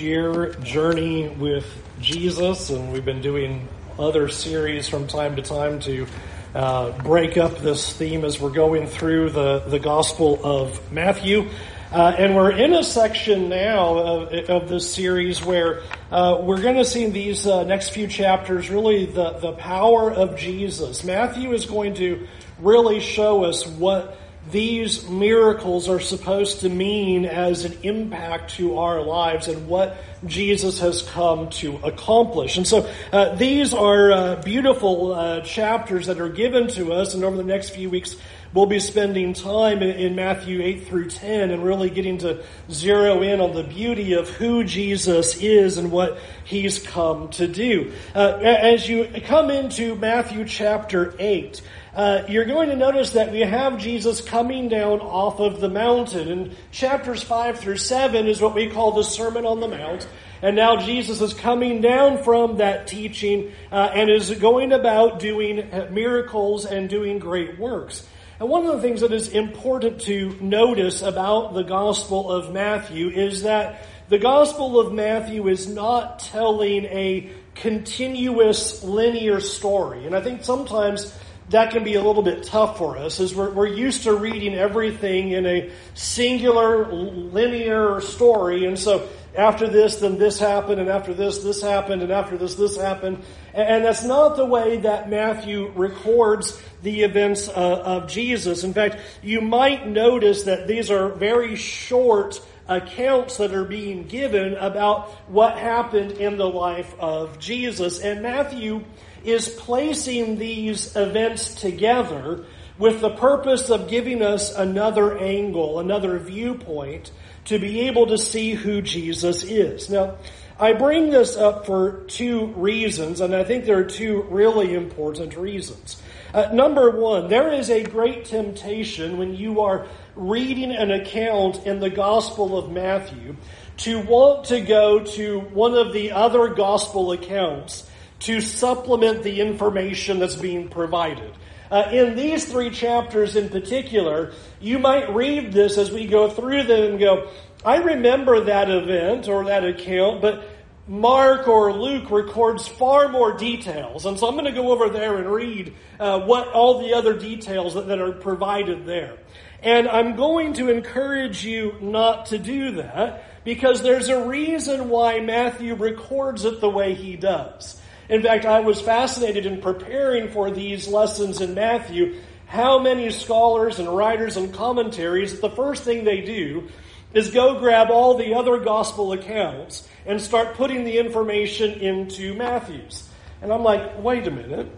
year journey with Jesus, and we've been doing other series from time to time to uh, break up this theme as we're going through the, the Gospel of Matthew. Uh, and we're in a section now of, of this series where uh, we're going to see in these uh, next few chapters really the, the power of Jesus. Matthew is going to really show us what these miracles are supposed to mean as an impact to our lives and what Jesus has come to accomplish. And so uh, these are uh, beautiful uh, chapters that are given to us, and over the next few weeks, we'll be spending time in, in Matthew 8 through 10 and really getting to zero in on the beauty of who Jesus is and what he's come to do. Uh, as you come into Matthew chapter 8, uh, you're going to notice that we have Jesus coming down off of the mountain. And chapters 5 through 7 is what we call the Sermon on the Mount. And now Jesus is coming down from that teaching uh, and is going about doing uh, miracles and doing great works. And one of the things that is important to notice about the Gospel of Matthew is that the Gospel of Matthew is not telling a continuous linear story. And I think sometimes that can be a little bit tough for us as we're, we're used to reading everything in a singular linear story. And so after this, then this happened, and after this, this happened, and after this, this happened. And that's not the way that Matthew records the events uh, of Jesus. In fact, you might notice that these are very short accounts that are being given about what happened in the life of Jesus. And Matthew is placing these events together with the purpose of giving us another angle, another viewpoint to be able to see who Jesus is. Now, I bring this up for two reasons, and I think there are two really important reasons. Uh, number one, there is a great temptation when you are reading an account in the Gospel of Matthew to want to go to one of the other Gospel accounts to supplement the information that's being provided. Uh, in these three chapters in particular, you might read this as we go through them and go, I remember that event or that account, but Mark or Luke records far more details. And so I'm going to go over there and read uh, what all the other details that, that are provided there. And I'm going to encourage you not to do that because there's a reason why Matthew records it the way he does. In fact, I was fascinated in preparing for these lessons in Matthew how many scholars and writers and commentaries the first thing they do is go grab all the other gospel accounts and start putting the information into Matthew's. And I'm like, wait a minute.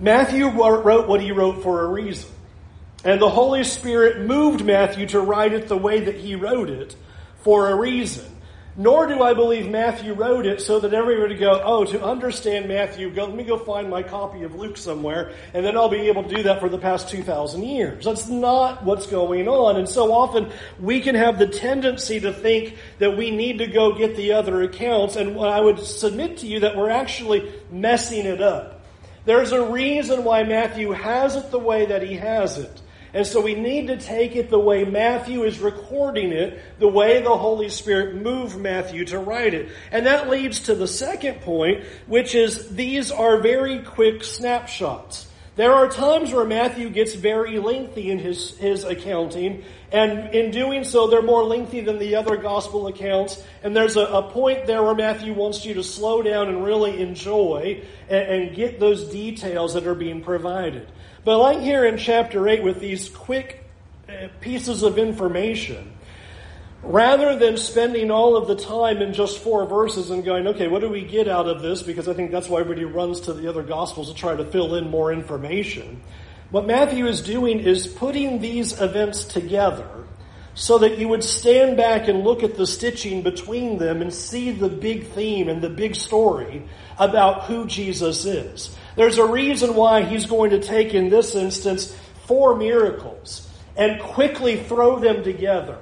Matthew wrote what he wrote for a reason. And the Holy Spirit moved Matthew to write it the way that he wrote it for a reason. Nor do I believe Matthew wrote it so that everybody would go, oh, to understand Matthew, go, let me go find my copy of Luke somewhere, and then I'll be able to do that for the past 2,000 years. That's not what's going on. And so often we can have the tendency to think that we need to go get the other accounts, and I would submit to you that we're actually messing it up. There's a reason why Matthew has it the way that he has it. And so we need to take it the way Matthew is recording it, the way the Holy Spirit moved Matthew to write it. And that leads to the second point, which is these are very quick snapshots. There are times where Matthew gets very lengthy in his, his accounting, and in doing so, they're more lengthy than the other gospel accounts. And there's a, a point there where Matthew wants you to slow down and really enjoy and, and get those details that are being provided. But like here in chapter 8 with these quick uh, pieces of information, rather than spending all of the time in just four verses and going, okay, what do we get out of this? Because I think that's why everybody runs to the other gospels to try to fill in more information. What Matthew is doing is putting these events together so that you would stand back and look at the stitching between them and see the big theme and the big story about who Jesus is. There's a reason why he's going to take, in this instance, four miracles and quickly throw them together.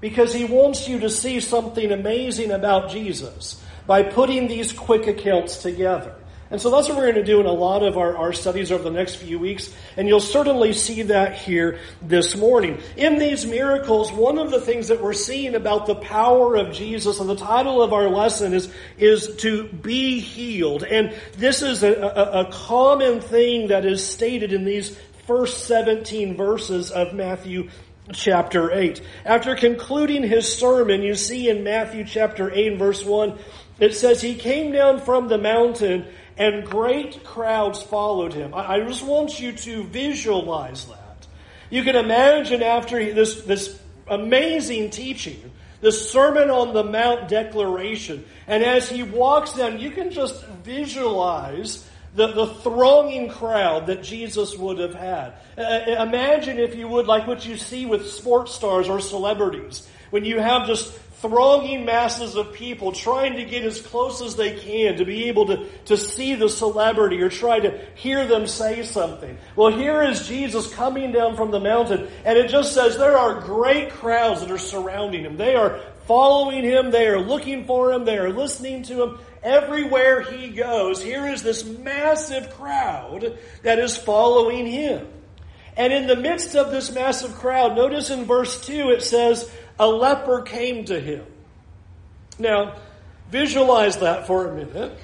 Because he wants you to see something amazing about Jesus by putting these quick accounts together. And so that's what we're going to do in a lot of our, our studies over the next few weeks. And you'll certainly see that here this morning. In these miracles, one of the things that we're seeing about the power of Jesus, and the title of our lesson is, is to be healed. And this is a, a, a common thing that is stated in these first 17 verses of Matthew chapter 8. After concluding his sermon, you see in Matthew chapter 8 verse 1, it says, He came down from the mountain and great crowds followed him. I, just want you to visualize that. You can imagine after this, this amazing teaching, this Sermon on the Mount declaration, and as he walks down, you can just visualize the, the thronging crowd that Jesus would have had. Uh, imagine, if you would, like what you see with sports stars or celebrities, when you have just thronging masses of people trying to get as close as they can to be able to, to see the celebrity or try to hear them say something. Well, here is Jesus coming down from the mountain, and it just says there are great crowds that are surrounding him. They are following him, they are looking for him, they are listening to him. Everywhere he goes, here is this massive crowd that is following him. And in the midst of this massive crowd, notice in verse 2 it says, a leper came to him. Now, visualize that for a minute.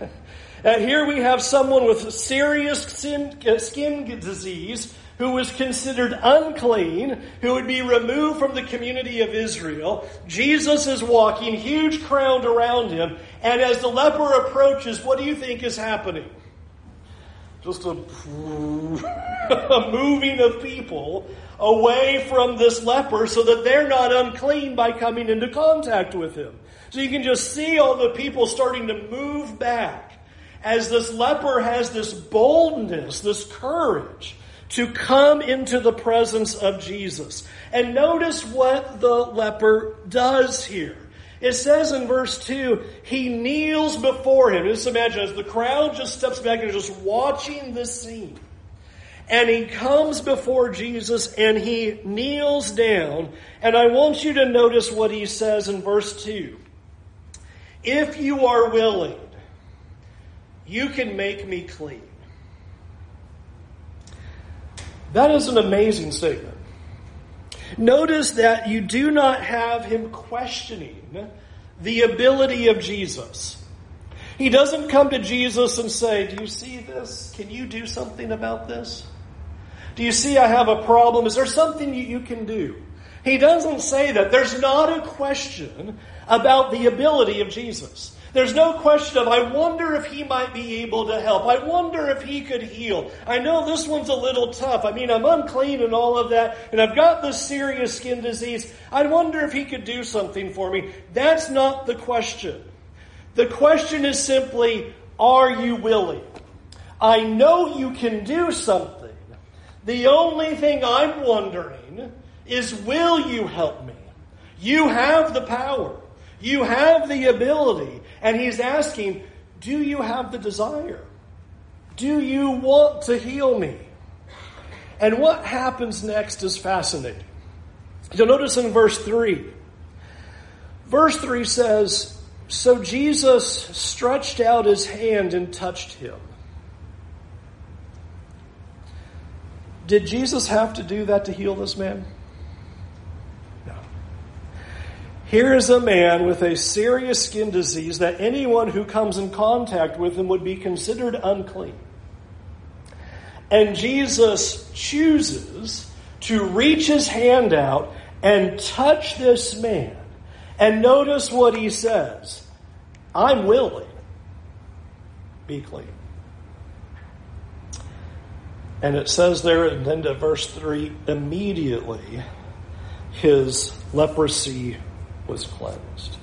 and here we have someone with serious skin, disease who was considered unclean, who would be removed from the community of Israel. Jesus is walking, huge crowd around him, and as the leper approaches, what do you think is happening? Just a, a moving of people away from this leper so that they're not unclean by coming into contact with him. So you can just see all the people starting to move back as this leper has this boldness, this courage to come into the presence of Jesus. And notice what the leper does here. It says in verse 2, he kneels before him. Just imagine as the crowd just steps back and is just watching this scene. And he comes before Jesus and he kneels down. And I want you to notice what he says in verse 2. If you are willing, you can make me clean. That is an amazing statement. Notice that you do not have him questioning the ability of Jesus. He doesn't come to Jesus and say, Do you see this? Can you do something about this? Do you see I have a problem? Is there something you, you can do? He doesn't say that. There's not a question about the ability of Jesus. There's no question of, I wonder if he might be able to help. I wonder if he could heal. I know this one's a little tough. I mean, I'm unclean and all of that, and I've got this serious skin disease. I wonder if he could do something for me. That's not the question. The question is simply, are you willing? I know you can do something. The only thing I'm wondering is will you help me? You have the power. You have the ability. And he's asking, do you have the desire? Do you want to heal me? And what happens next is fascinating. You'll notice in verse 3. Verse 3 says, So Jesus stretched out his hand and touched him. Did Jesus have to do that to heal this man? No. Here is a man with a serious skin disease that anyone who comes in contact with him would be considered unclean. And Jesus chooses to reach his hand out and touch this man. And notice what he says I'm willing. Be clean. And it says there at the end of verse 3 immediately his leprosy was cleansed.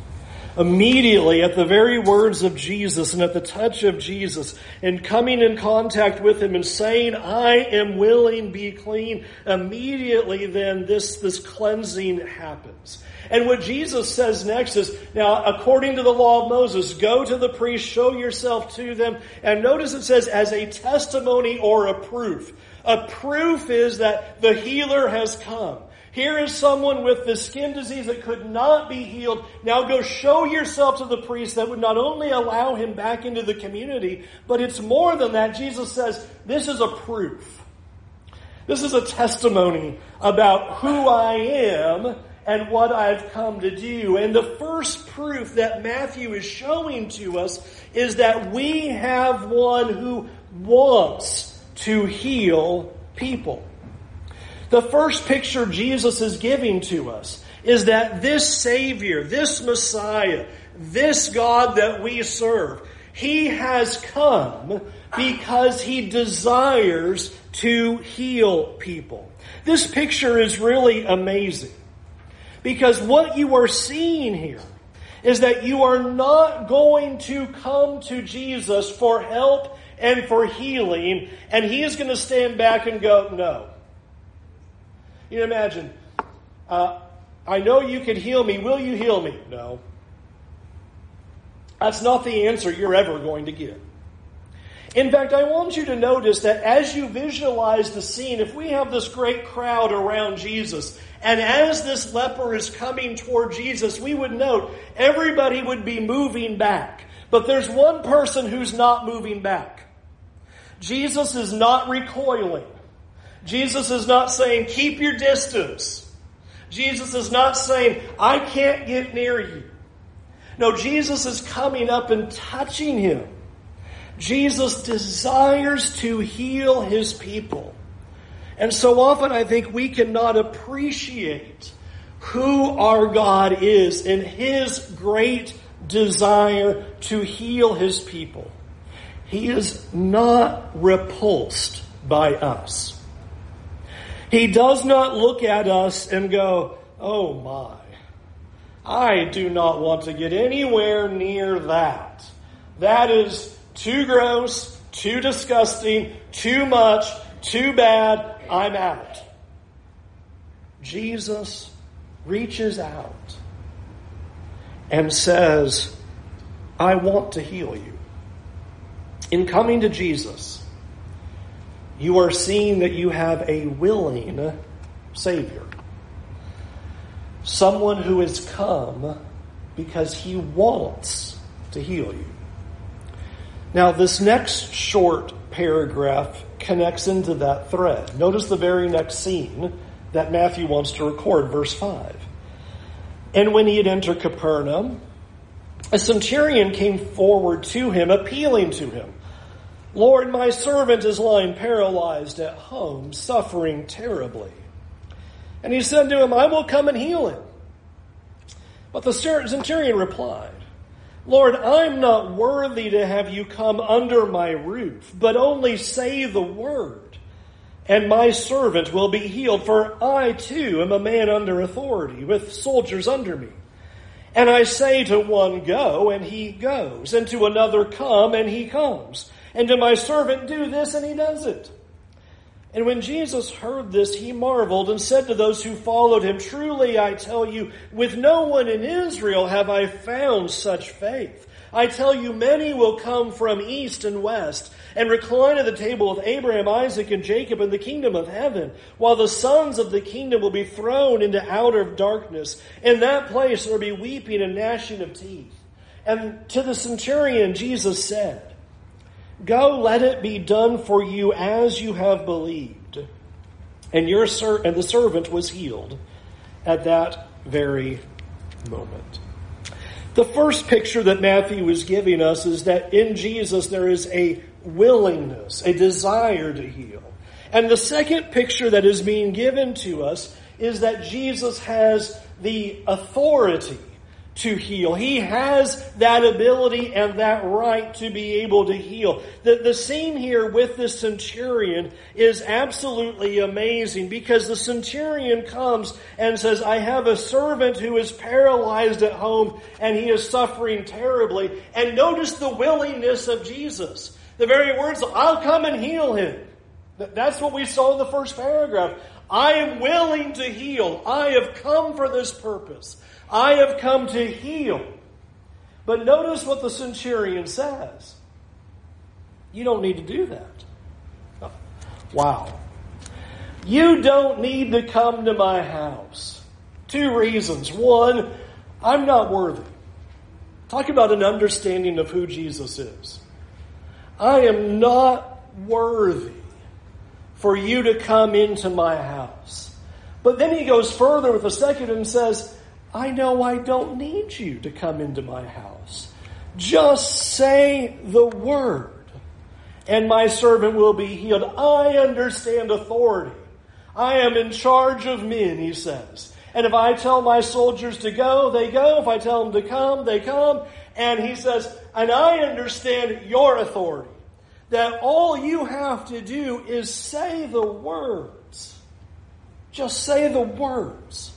Immediately, at the very words of Jesus and at the touch of Jesus, and coming in contact with him and saying, I am willing, be clean, immediately then this, this cleansing happens. And what Jesus says next is, now, according to the law of Moses, go to the priest, show yourself to them. And notice it says, as a testimony or a proof. A proof is that the healer has come. Here is someone with the skin disease that could not be healed. Now go show yourself to the priest that would not only allow him back into the community, but it's more than that. Jesus says, this is a proof. This is a testimony about who I am and what I've come to do. And the first proof that Matthew is showing to us is that we have one who wants to heal people. The first picture Jesus is giving to us is that this Savior, this Messiah, this God that we serve, He has come because He desires to heal people. This picture is really amazing because what you are seeing here is that you are not going to come to Jesus for help and for healing, and He is going to stand back and go, No. You imagine, uh, I know you can heal me. Will you heal me? No. That's not the answer you're ever going to get. In fact, I want you to notice that as you visualize the scene, if we have this great crowd around Jesus, and as this leper is coming toward Jesus, we would note everybody would be moving back. But there's one person who's not moving back. Jesus is not recoiling. Jesus is not saying, keep your distance. Jesus is not saying, I can't get near you. No, Jesus is coming up and touching him. Jesus desires to heal his people. And so often I think we cannot appreciate who our God is in his great desire to heal his people. He is not repulsed by us. He does not look at us and go, oh my, I do not want to get anywhere near that. That is too gross, too disgusting, too much, too bad, I'm out. Jesus reaches out and says, I want to heal you. In coming to Jesus, you are seeing that you have a willing Savior. Someone who has come because he wants to heal you. Now, this next short paragraph connects into that thread. Notice the very next scene that Matthew wants to record, verse 5. And when he had entered Capernaum, a centurion came forward to him, appealing to him. Lord, my servant is lying paralyzed at home, suffering terribly. And he said to him, I will come and heal him. But the centurion replied, Lord, I'm not worthy to have you come under my roof, but only say the word, and my servant will be healed, for I too am a man under authority, with soldiers under me. And I say to one, Go, and he goes, and to another, Come, and he comes and to my servant, do this, and he does it. And when Jesus heard this, he marveled and said to those who followed him, Truly I tell you, with no one in Israel have I found such faith. I tell you, many will come from east and west and recline at the table of Abraham, Isaac, and Jacob in the kingdom of heaven, while the sons of the kingdom will be thrown into outer darkness. In that place there will be weeping and gnashing of teeth. And to the centurion, Jesus said, Go, let it be done for you as you have believed. And your ser- and the servant was healed at that very moment. The first picture that Matthew is giving us is that in Jesus there is a willingness, a desire to heal. And the second picture that is being given to us is that Jesus has the authority to heal. He has that ability and that right to be able to heal. The, the scene here with the centurion is absolutely amazing because the centurion comes and says, I have a servant who is paralyzed at home and he is suffering terribly. And notice the willingness of Jesus. The very words, I'll come and heal him. That's what we saw in the first paragraph. I am willing to heal. I have come for this purpose. I have come to heal. But notice what the centurion says. You don't need to do that. Wow. You don't need to come to my house. Two reasons. One, I'm not worthy. Talk about an understanding of who Jesus is. I am not worthy for you to come into my house. But then he goes further with the second and says, I know I don't need you to come into my house. Just say the word, and my servant will be healed. I understand authority. I am in charge of men, he says. And if I tell my soldiers to go, they go. If I tell them to come, they come. And he says, and I understand your authority. That all you have to do is say the words. Just say the words.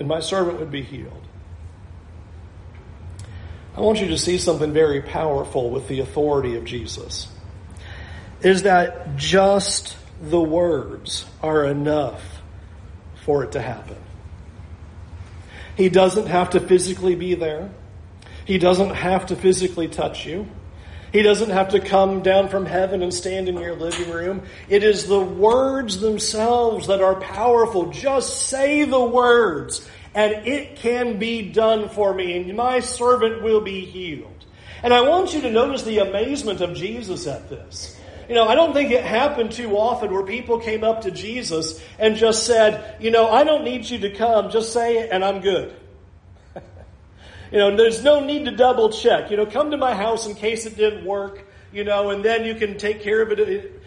And my servant would be healed. I want you to see something very powerful with the authority of Jesus. Is that just the words are enough for it to happen. He doesn't have to physically be there. He doesn't have to physically touch you. He doesn't have to come down from heaven and stand in your living room. It is the words themselves that are powerful. Just say the words and it can be done for me and my servant will be healed. And I want you to notice the amazement of Jesus at this. You know, I don't think it happened too often where people came up to Jesus and just said, you know, I don't need you to come, just say it and I'm good. You know, there's no need to double check. You know, come to my house in case it didn't work, you know, and then you can take care of it.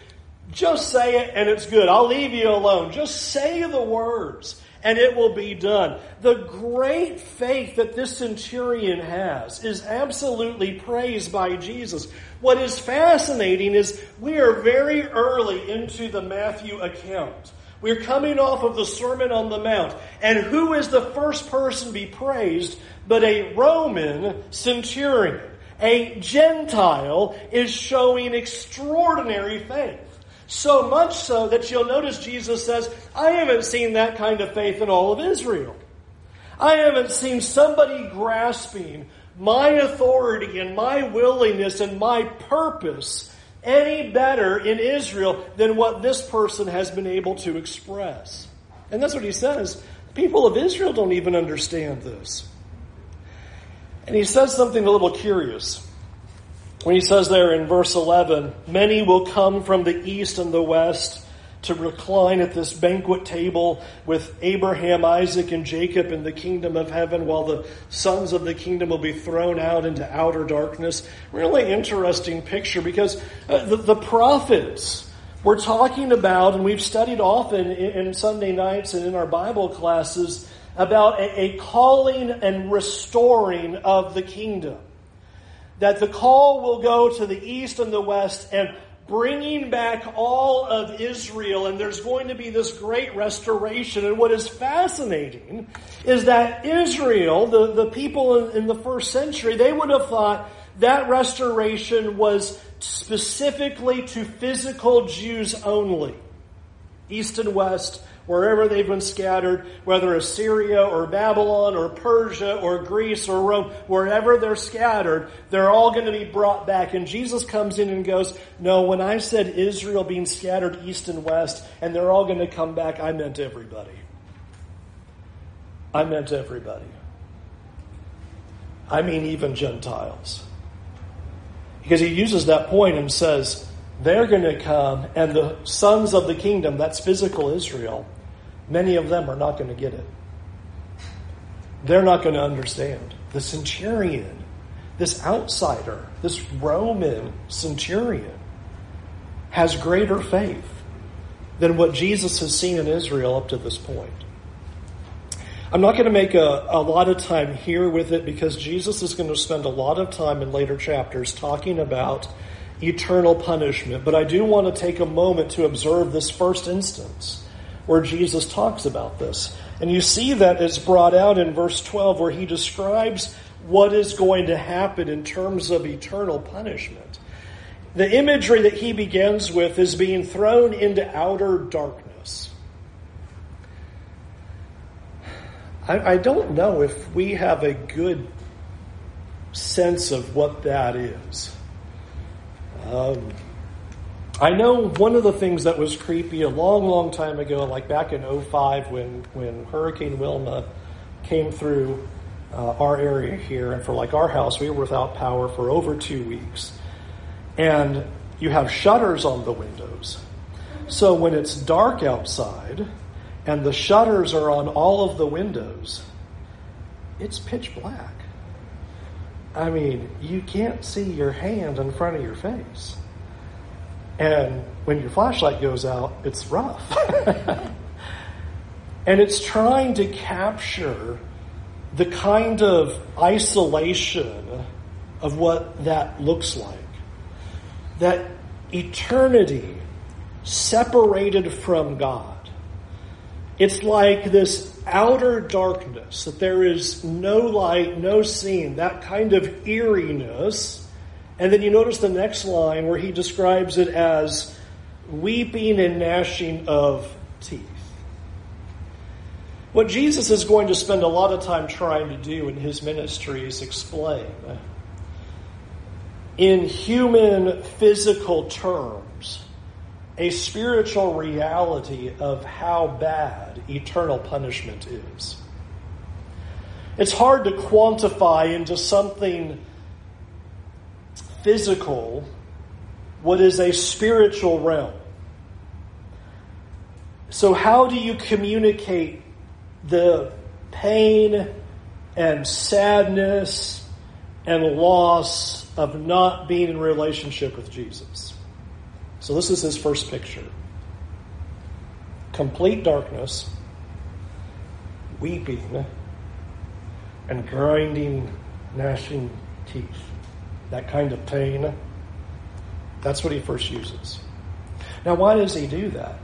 Just say it and it's good. I'll leave you alone. Just say the words and it will be done. The great faith that this centurion has is absolutely praised by Jesus. What is fascinating is we are very early into the Matthew account. We're coming off of the Sermon on the Mount. And who is the first person to be praised but a Roman centurion? A Gentile is showing extraordinary faith. So much so that you'll notice Jesus says, I haven't seen that kind of faith in all of Israel. I haven't seen somebody grasping my authority and my willingness and my purpose any better in Israel than what this person has been able to express. And that's what he says. People of Israel don't even understand this. And he says something a little curious. When he says there in verse 11, many will come from the east and the west to recline at this banquet table with Abraham, Isaac, and Jacob in the kingdom of heaven, while the sons of the kingdom will be thrown out into outer darkness. Really interesting picture because uh, the, the, prophets we're talking about, and we've studied often in, in Sunday nights and in our Bible classes, about a, a calling and restoring of the kingdom that the call will go to the east and the west and bringing back all of Israel, and there's going to be this great restoration. And what is fascinating is that Israel, the, the people in, in the first century, they would have thought that restoration was specifically to physical Jews only. East and west, wherever they've been scattered, whether Assyria or Babylon or Persia or Greece or Rome, wherever they're scattered, they're all going to be brought back. And Jesus comes in and goes, No, when I said Israel being scattered east and west and they're all going to come back, I meant everybody. I meant everybody. I mean, even Gentiles. Because he uses that point and says, they're going to come, and the sons of the kingdom, that's physical Israel, many of them are not going to get it. They're not going to understand. The centurion, this outsider, this Roman centurion, has greater faith than what Jesus has seen in Israel up to this point. I'm not going to make a, a lot of time here with it because Jesus is going to spend a lot of time in later chapters talking about eternal punishment. But I do want to take a moment to observe this first instance where Jesus talks about this. And you see that it's brought out in verse 12 where he describes what is going to happen in terms of eternal punishment. The imagery that he begins with is being thrown into outer darkness. I, I don't know if we have a good sense of what that is. Um, I know one of the things that was creepy a long, long time ago, like back in 05 when, when Hurricane Wilma came through uh, our area here, and for like our house, we were without power for over two weeks. And you have shutters on the windows. So when it's dark outside and the shutters are on all of the windows, it's pitch black. I mean, you can't see your hand in front of your face. And when your flashlight goes out, it's rough. and it's trying to capture the kind of isolation of what that looks like. That eternity separated from God. It's like this outer darkness, that there is no light, no scene, that kind of eeriness and then you notice the next line where he describes it as weeping and gnashing of teeth. What Jesus is going to spend a lot of time trying to do in his ministry is explain in human physical terms a spiritual reality of how bad eternal punishment is. It's hard to quantify into something physical what is a spiritual realm. So, how do you communicate the pain and sadness and loss of not being in relationship with Jesus? So, this is his first picture complete darkness, weeping, and grinding, gnashing teeth that kind of pain. That's what he first uses. Now, why does he do that?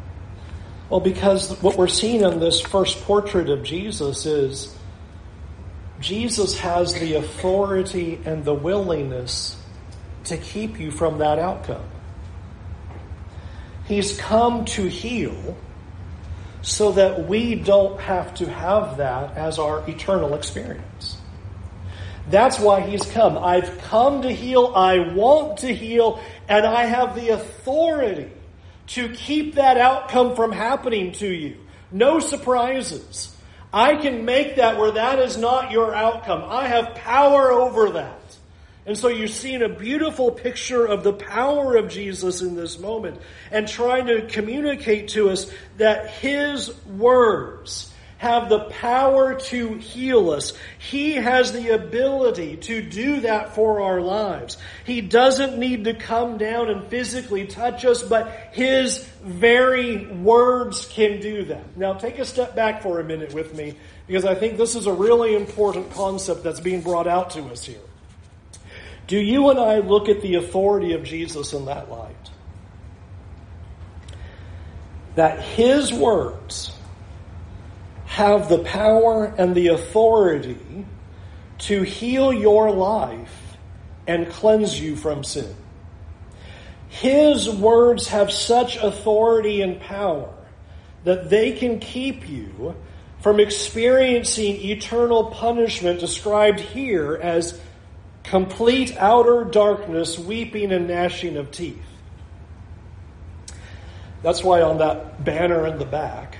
Well, because what we're seeing in this first portrait of Jesus is Jesus has the authority and the willingness to keep you from that outcome. He's come to heal so that we don't have to have that as our eternal experience. That's why he's come. I've come to heal, I want to heal, and I have the authority to keep that outcome from happening to you. No surprises. I can make that where that is not your outcome. I have power over that. And so you're seeing a beautiful picture of the power of Jesus in this moment and trying to communicate to us that his words have the power to heal us. He has the ability to do that for our lives. He doesn't need to come down and physically touch us, but His very words can do that. Now take a step back for a minute with me, because I think this is a really important concept that's being brought out to us here. Do you and I look at the authority of Jesus in that light? That His words, have the power and the authority to heal your life and cleanse you from sin. His words have such authority and power that they can keep you from experiencing eternal punishment described here as complete outer darkness, weeping and gnashing of teeth. That's why on that banner in the back,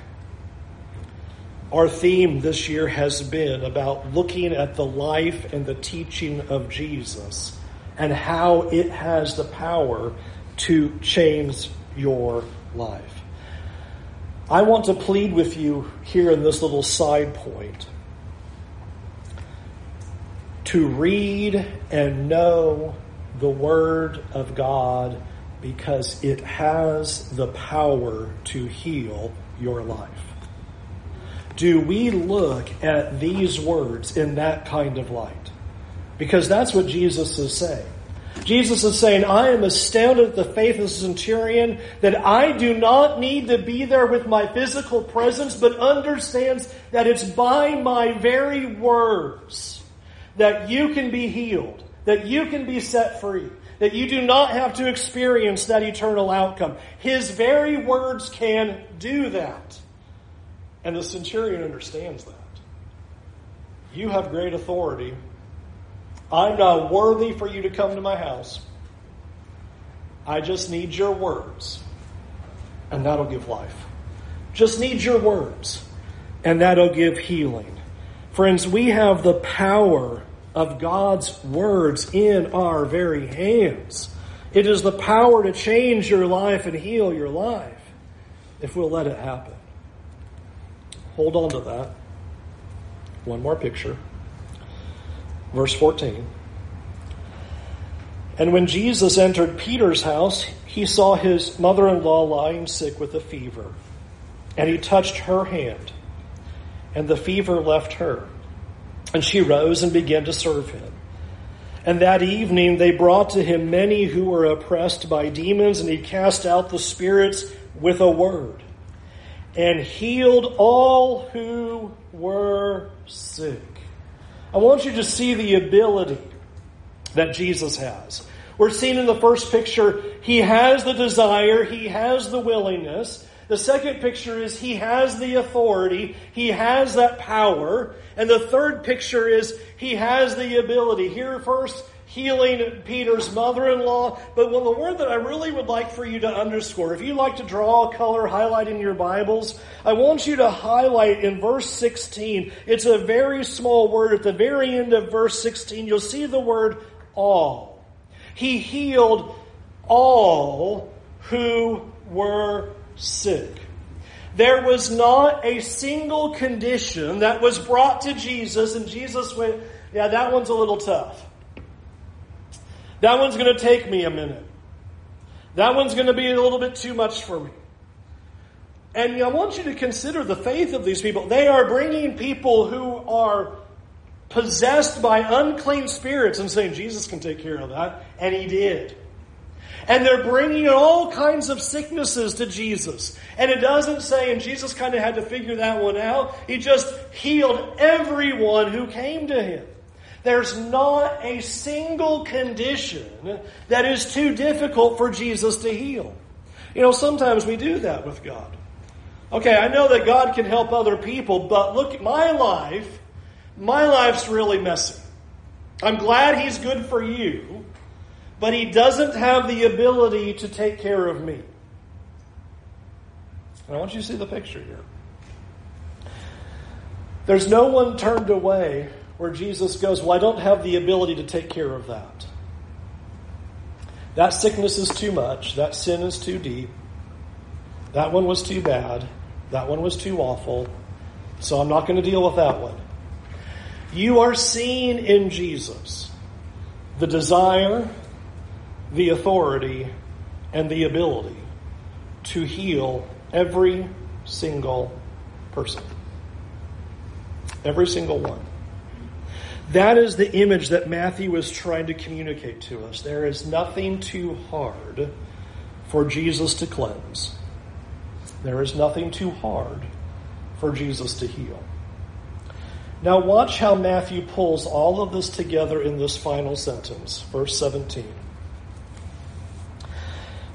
our theme this year has been about looking at the life and the teaching of Jesus and how it has the power to change your life. I want to plead with you here in this little side point to read and know the Word of God because it has the power to heal your life do we look at these words in that kind of light? Because that's what Jesus is saying. Jesus is saying, I am astounded at the faith of the centurion that I do not need to be there with my physical presence, but understands that it's by my very words that you can be healed, that you can be set free, that you do not have to experience that eternal outcome. His very words can do that. And the centurion understands that. You have great authority. I'm not worthy for you to come to my house. I just need your words, and that'll give life. Just need your words, and that'll give healing. Friends, we have the power of God's words in our very hands. It is the power to change your life and heal your life if we'll let it happen. Hold on to that. One more picture. Verse 14. And when Jesus entered Peter's house, he saw his mother in law lying sick with a fever. And he touched her hand, and the fever left her. And she rose and began to serve him. And that evening they brought to him many who were oppressed by demons, and he cast out the spirits with a word and healed all who were sick. I want you to see the ability that Jesus has. We're seeing in the first picture, he has the desire, he has the willingness. The second picture is he has the authority, he has that power. And the third picture is he has the ability. Here first, healing Peter's mother-in-law. But well, the word that I really would like for you to underscore, if you like to draw a color, highlight in your Bibles, I want you to highlight in verse 16. It's a very small word. At the very end of verse 16, you'll see the word all. He healed all who were sick. There was not a single condition that was brought to Jesus, and Jesus went, Yeah, that one's a little tough. That one's going to take me a minute. That one's going to be a little bit too much for me. And I want you to consider the faith of these people. They are bringing people who are possessed by unclean spirits and saying, Jesus can take care of that. And he did. And they're bringing all kinds of sicknesses to Jesus. And it doesn't say, and Jesus kind of had to figure that one out. He just healed everyone who came to him. There's not a single condition that is too difficult for Jesus to heal. You know, sometimes we do that with God. Okay, I know that God can help other people, but look at my life. My life's really messy. I'm glad He's good for you, but He doesn't have the ability to take care of me. And I want you to see the picture here. There's no one turned away where Jesus goes, Well, I don't have the ability to take care of that. That sickness is too much. That sin is too deep. That one was too bad. That one was too awful. So I'm not going to deal with that one. You are seeing in Jesus the desire, the authority, and the ability to heal every single person. Every single one. That is the image that Matthew was trying to communicate to us. There is nothing too hard for Jesus to cleanse. There is nothing too hard for Jesus to heal. Now, watch how Matthew pulls all of this together in this final sentence, verse 17.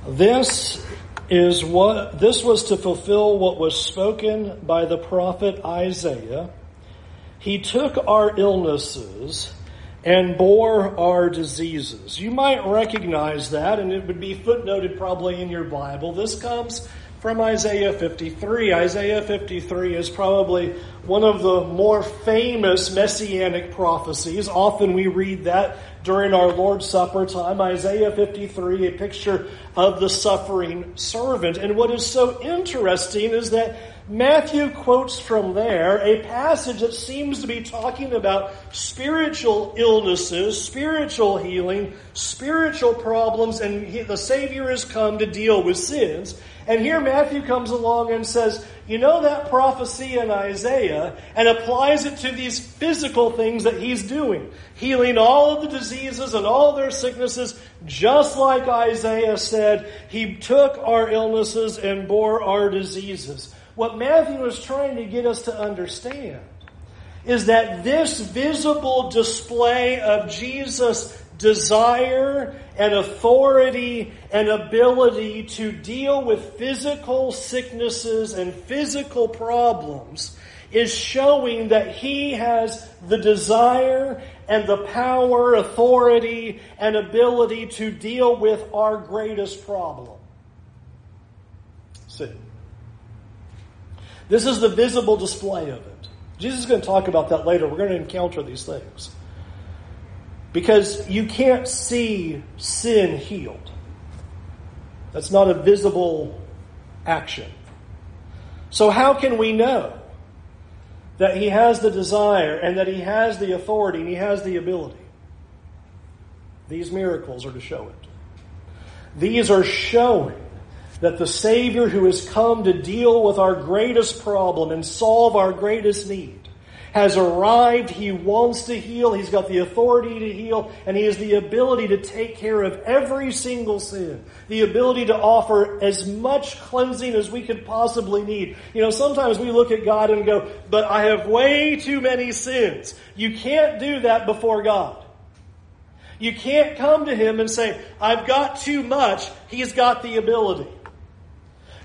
This is what this was to fulfill what was spoken by the prophet Isaiah he took our illnesses and bore our diseases. You might recognize that, and it would be footnoted probably in your Bible. This comes from Isaiah 53. Isaiah 53 is probably one of the more famous messianic prophecies. Often we read that during our Lord's Supper time. Isaiah 53, a picture of the suffering servant. And what is so interesting is that Matthew quotes from there a passage that seems to be talking about spiritual illnesses, spiritual healing, spiritual problems, and he, the Savior has come to deal with sins. And here Matthew comes along and says, you know that prophecy in Isaiah, and applies it to these physical things that he's doing, healing all of the diseases and all their sicknesses, just like Isaiah said, he took our illnesses and bore our diseases. What Matthew is trying to get us to understand is that this visible display of Jesus' desire and authority and ability to deal with physical sicknesses and physical problems is showing that he has the desire and the power, authority, and ability to deal with our greatest problem sin. This is the visible display of it. Jesus is going to talk about that later. We're going to encounter these things. Because you can't see sin healed. That's not a visible action. So, how can we know that he has the desire and that he has the authority and he has the ability? These miracles are to show it. These are showing that the Savior who has come to deal with our greatest problem and solve our greatest need has arrived. He wants to heal. He's got the authority to heal, and he has the ability to take care of every single sin. The ability to offer as much cleansing as we could possibly need. You know, sometimes we look at God and go, but I have way too many sins. You can't do that before God. You can't come to Him and say, I've got too much. He's got the ability.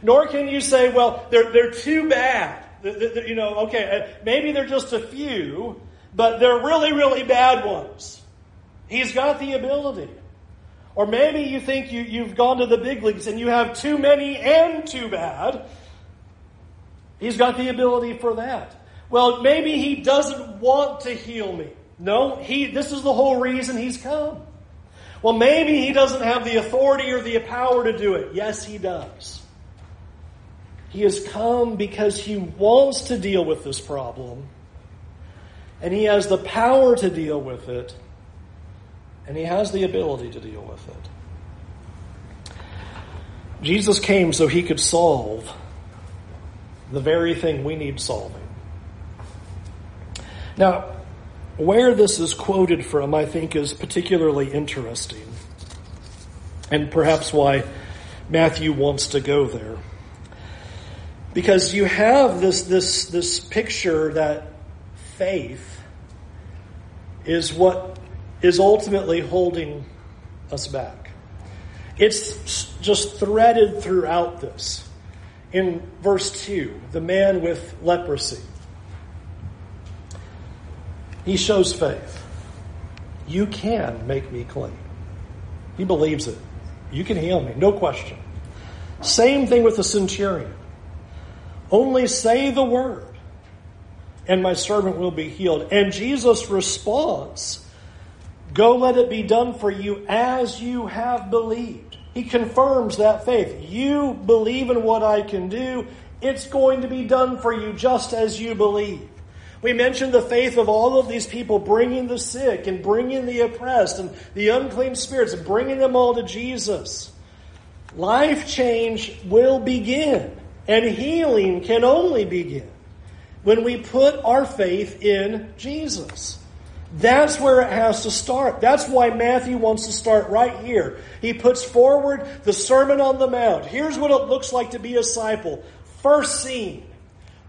Nor can you say, well, they're, they're too bad you know, okay, uh, maybe they're just a few, but they're really, really bad ones. He's got the ability. Or maybe you think you, you've gone to the big leagues and you have too many and too bad. He's got the ability for that. Well, maybe he doesn't want to heal me. No, he, this is the whole reason he's come. Well, maybe he doesn't have the authority or the power to do it. Yes, he does. He has come because he wants to deal with this problem, and he has the power to deal with it, and he has the ability to deal with it. Jesus came so he could solve the very thing we need solving. Now, where this is quoted from, I think, is particularly interesting, and perhaps why Matthew wants to go there. Because you have this, this, this picture that faith is what is ultimately holding us back. It's just threaded throughout this. In verse 2, the man with leprosy, he shows faith. You can make me clean. He believes it. You can heal me, no question. Same thing with the centurion. Only say the word, and my servant will be healed. And Jesus' response Go let it be done for you as you have believed. He confirms that faith. You believe in what I can do, it's going to be done for you just as you believe. We mentioned the faith of all of these people bringing the sick and bringing the oppressed and the unclean spirits and bringing them all to Jesus. Life change will begin and healing can only begin when we put our faith in Jesus. That's where it has to start. That's why Matthew wants to start right here. He puts forward the Sermon on the Mount. Here's what it looks like to be a disciple. First scene.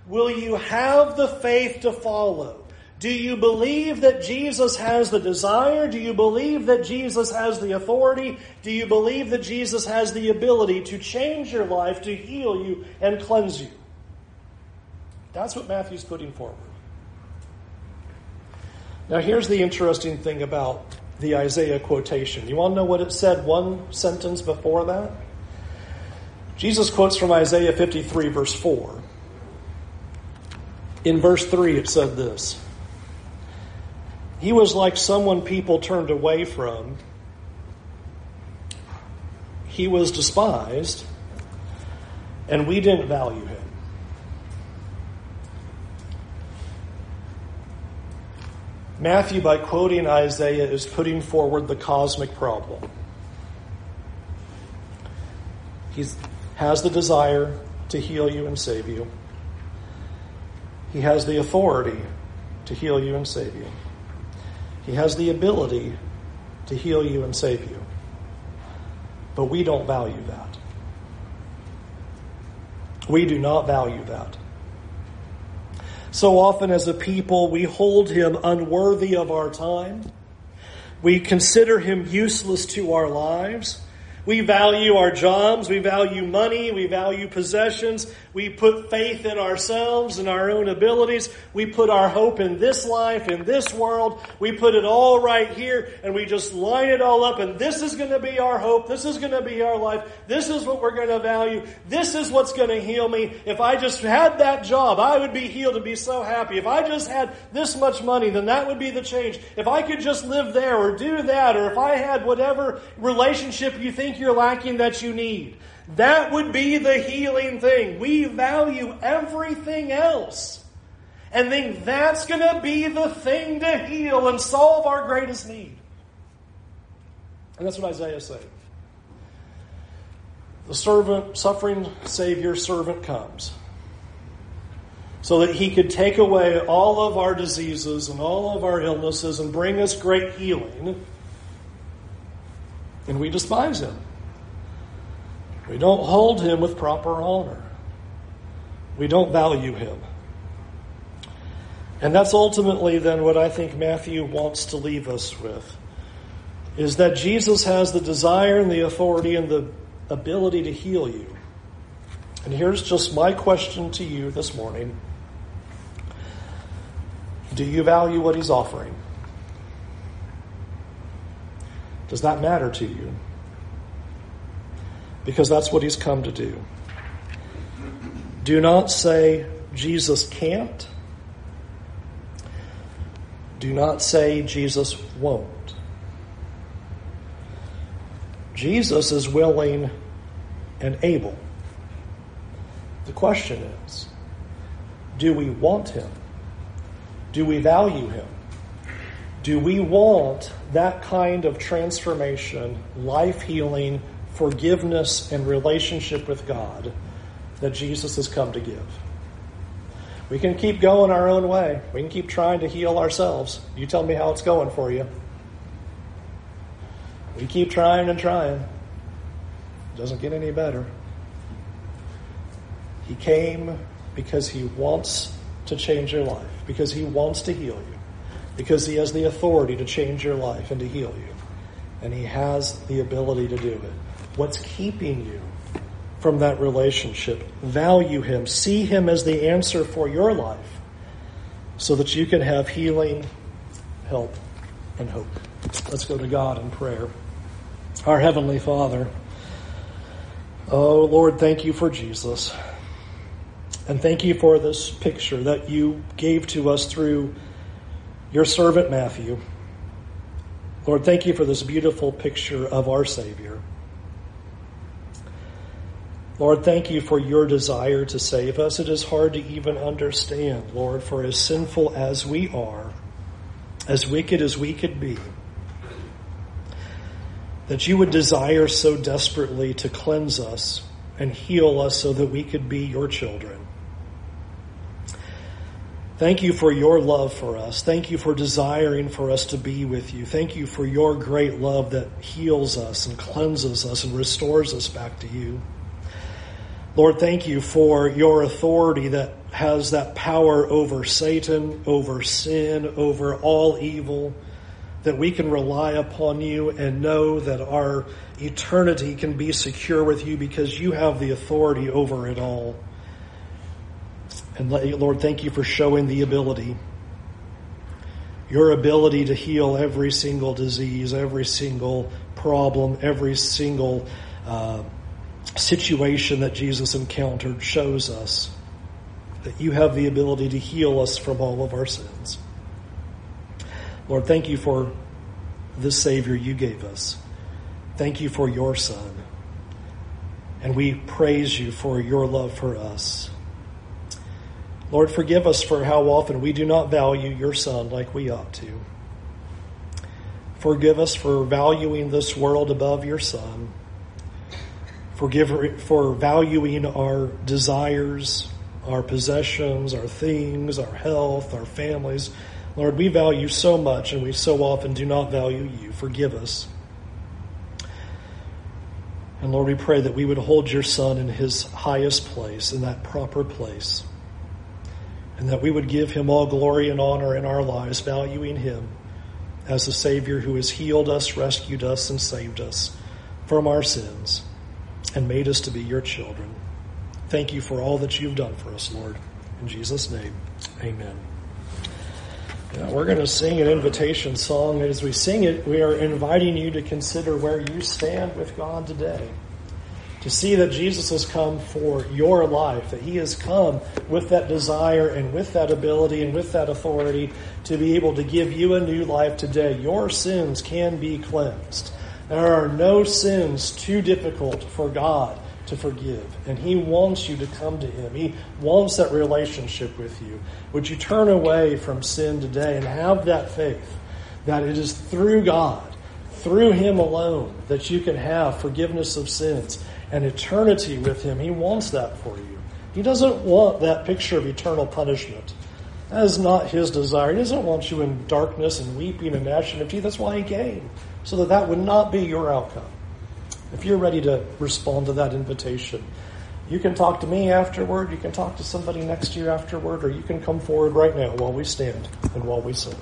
Will you have the faith to follow? Do you believe that Jesus has the desire? Do you believe that Jesus has the authority? Do you believe that Jesus has the ability to change your life, to heal you, and cleanse you? That's what Matthew's putting forward. Now, here's the interesting thing about the Isaiah quotation. You want to know what it said one sentence before that? Jesus quotes from Isaiah 53, verse 4. In verse 3, it said this. He was like someone people turned away from. He was despised, and we didn't value him. Matthew, by quoting Isaiah, is putting forward the cosmic problem. He has the desire to heal you and save you. He has the authority to heal you and save you. He has the ability to heal you and save you. But we don't value that. We do not value that. So often, as a people, we hold him unworthy of our time. We consider him useless to our lives. We value our jobs. We value money. We value possessions. We put faith in ourselves and our own abilities. We put our hope in this life, in this world. We put it all right here and we just line it all up and this is going to be our hope. This is going to be our life. This is what we're going to value. This is what's going to heal me. If I just had that job, I would be healed and be so happy. If I just had this much money, then that would be the change. If I could just live there or do that, or if I had whatever relationship you think you're lacking that you need. That would be the healing thing. We value everything else and think that's going to be the thing to heal and solve our greatest need. And that's what Isaiah said. The servant, suffering Savior servant comes so that he could take away all of our diseases and all of our illnesses and bring us great healing. And we despise him. We don't hold him with proper honor. We don't value him. And that's ultimately then what I think Matthew wants to leave us with is that Jesus has the desire and the authority and the ability to heal you. And here's just my question to you this morning. Do you value what he's offering? Does that matter to you? Because that's what he's come to do. Do not say Jesus can't. Do not say Jesus won't. Jesus is willing and able. The question is do we want him? Do we value him? Do we want that kind of transformation, life healing, forgiveness and relationship with God that Jesus has come to give. We can keep going our own way. We can keep trying to heal ourselves. You tell me how it's going for you. We keep trying and trying. It doesn't get any better. He came because he wants to change your life, because he wants to heal you, because he has the authority to change your life and to heal you. And he has the ability to do it. What's keeping you from that relationship? Value Him. See Him as the answer for your life so that you can have healing, help, and hope. Let's go to God in prayer. Our Heavenly Father, oh Lord, thank you for Jesus. And thank you for this picture that you gave to us through your servant Matthew. Lord, thank you for this beautiful picture of our Savior. Lord, thank you for your desire to save us. It is hard to even understand, Lord, for as sinful as we are, as wicked as we could be, that you would desire so desperately to cleanse us and heal us so that we could be your children. Thank you for your love for us. Thank you for desiring for us to be with you. Thank you for your great love that heals us and cleanses us and restores us back to you. Lord, thank you for your authority that has that power over Satan, over sin, over all evil, that we can rely upon you and know that our eternity can be secure with you because you have the authority over it all. And Lord, thank you for showing the ability, your ability to heal every single disease, every single problem, every single uh, situation that Jesus encountered shows us that you have the ability to heal us from all of our sins. Lord, thank you for this Savior you gave us. Thank you for your Son. And we praise you for your love for us. Lord, forgive us for how often we do not value your Son like we ought to. Forgive us for valuing this world above your Son forgive, for valuing our desires, our possessions, our things, our health, our families. Lord, we value so much and we so often do not value you. Forgive us. And Lord, we pray that we would hold your Son in his highest place, in that proper place, and that we would give him all glory and honor in our lives, valuing him as the Savior who has healed us, rescued us, and saved us from our sins and made us to be your children. Thank you for all that you've done for us, Lord. In Jesus' name, amen. Now, we're going to sing an invitation song. As we sing it, we are inviting you to consider where you stand with God today. To see that Jesus has come for your life, that He has come with that desire and with that ability and with that authority to be able to give you a new life today. Your sins can be cleansed. There are no sins too difficult for God to forgive. And He wants you to come to Him. He wants that relationship with you. Would you turn away from sin today and have that faith that it is through God, through Him alone, that you can have forgiveness of sins and eternity with Him? He wants that for you. He doesn't want that picture of eternal punishment. That is not His desire. He doesn't want you in darkness and weeping and gnashing of teeth. That's why He came, so that that would not be your outcome. If you're ready to respond to that invitation, you can talk to me afterward, you can talk to somebody next to you afterward, or you can come forward right now while we stand and while we sing.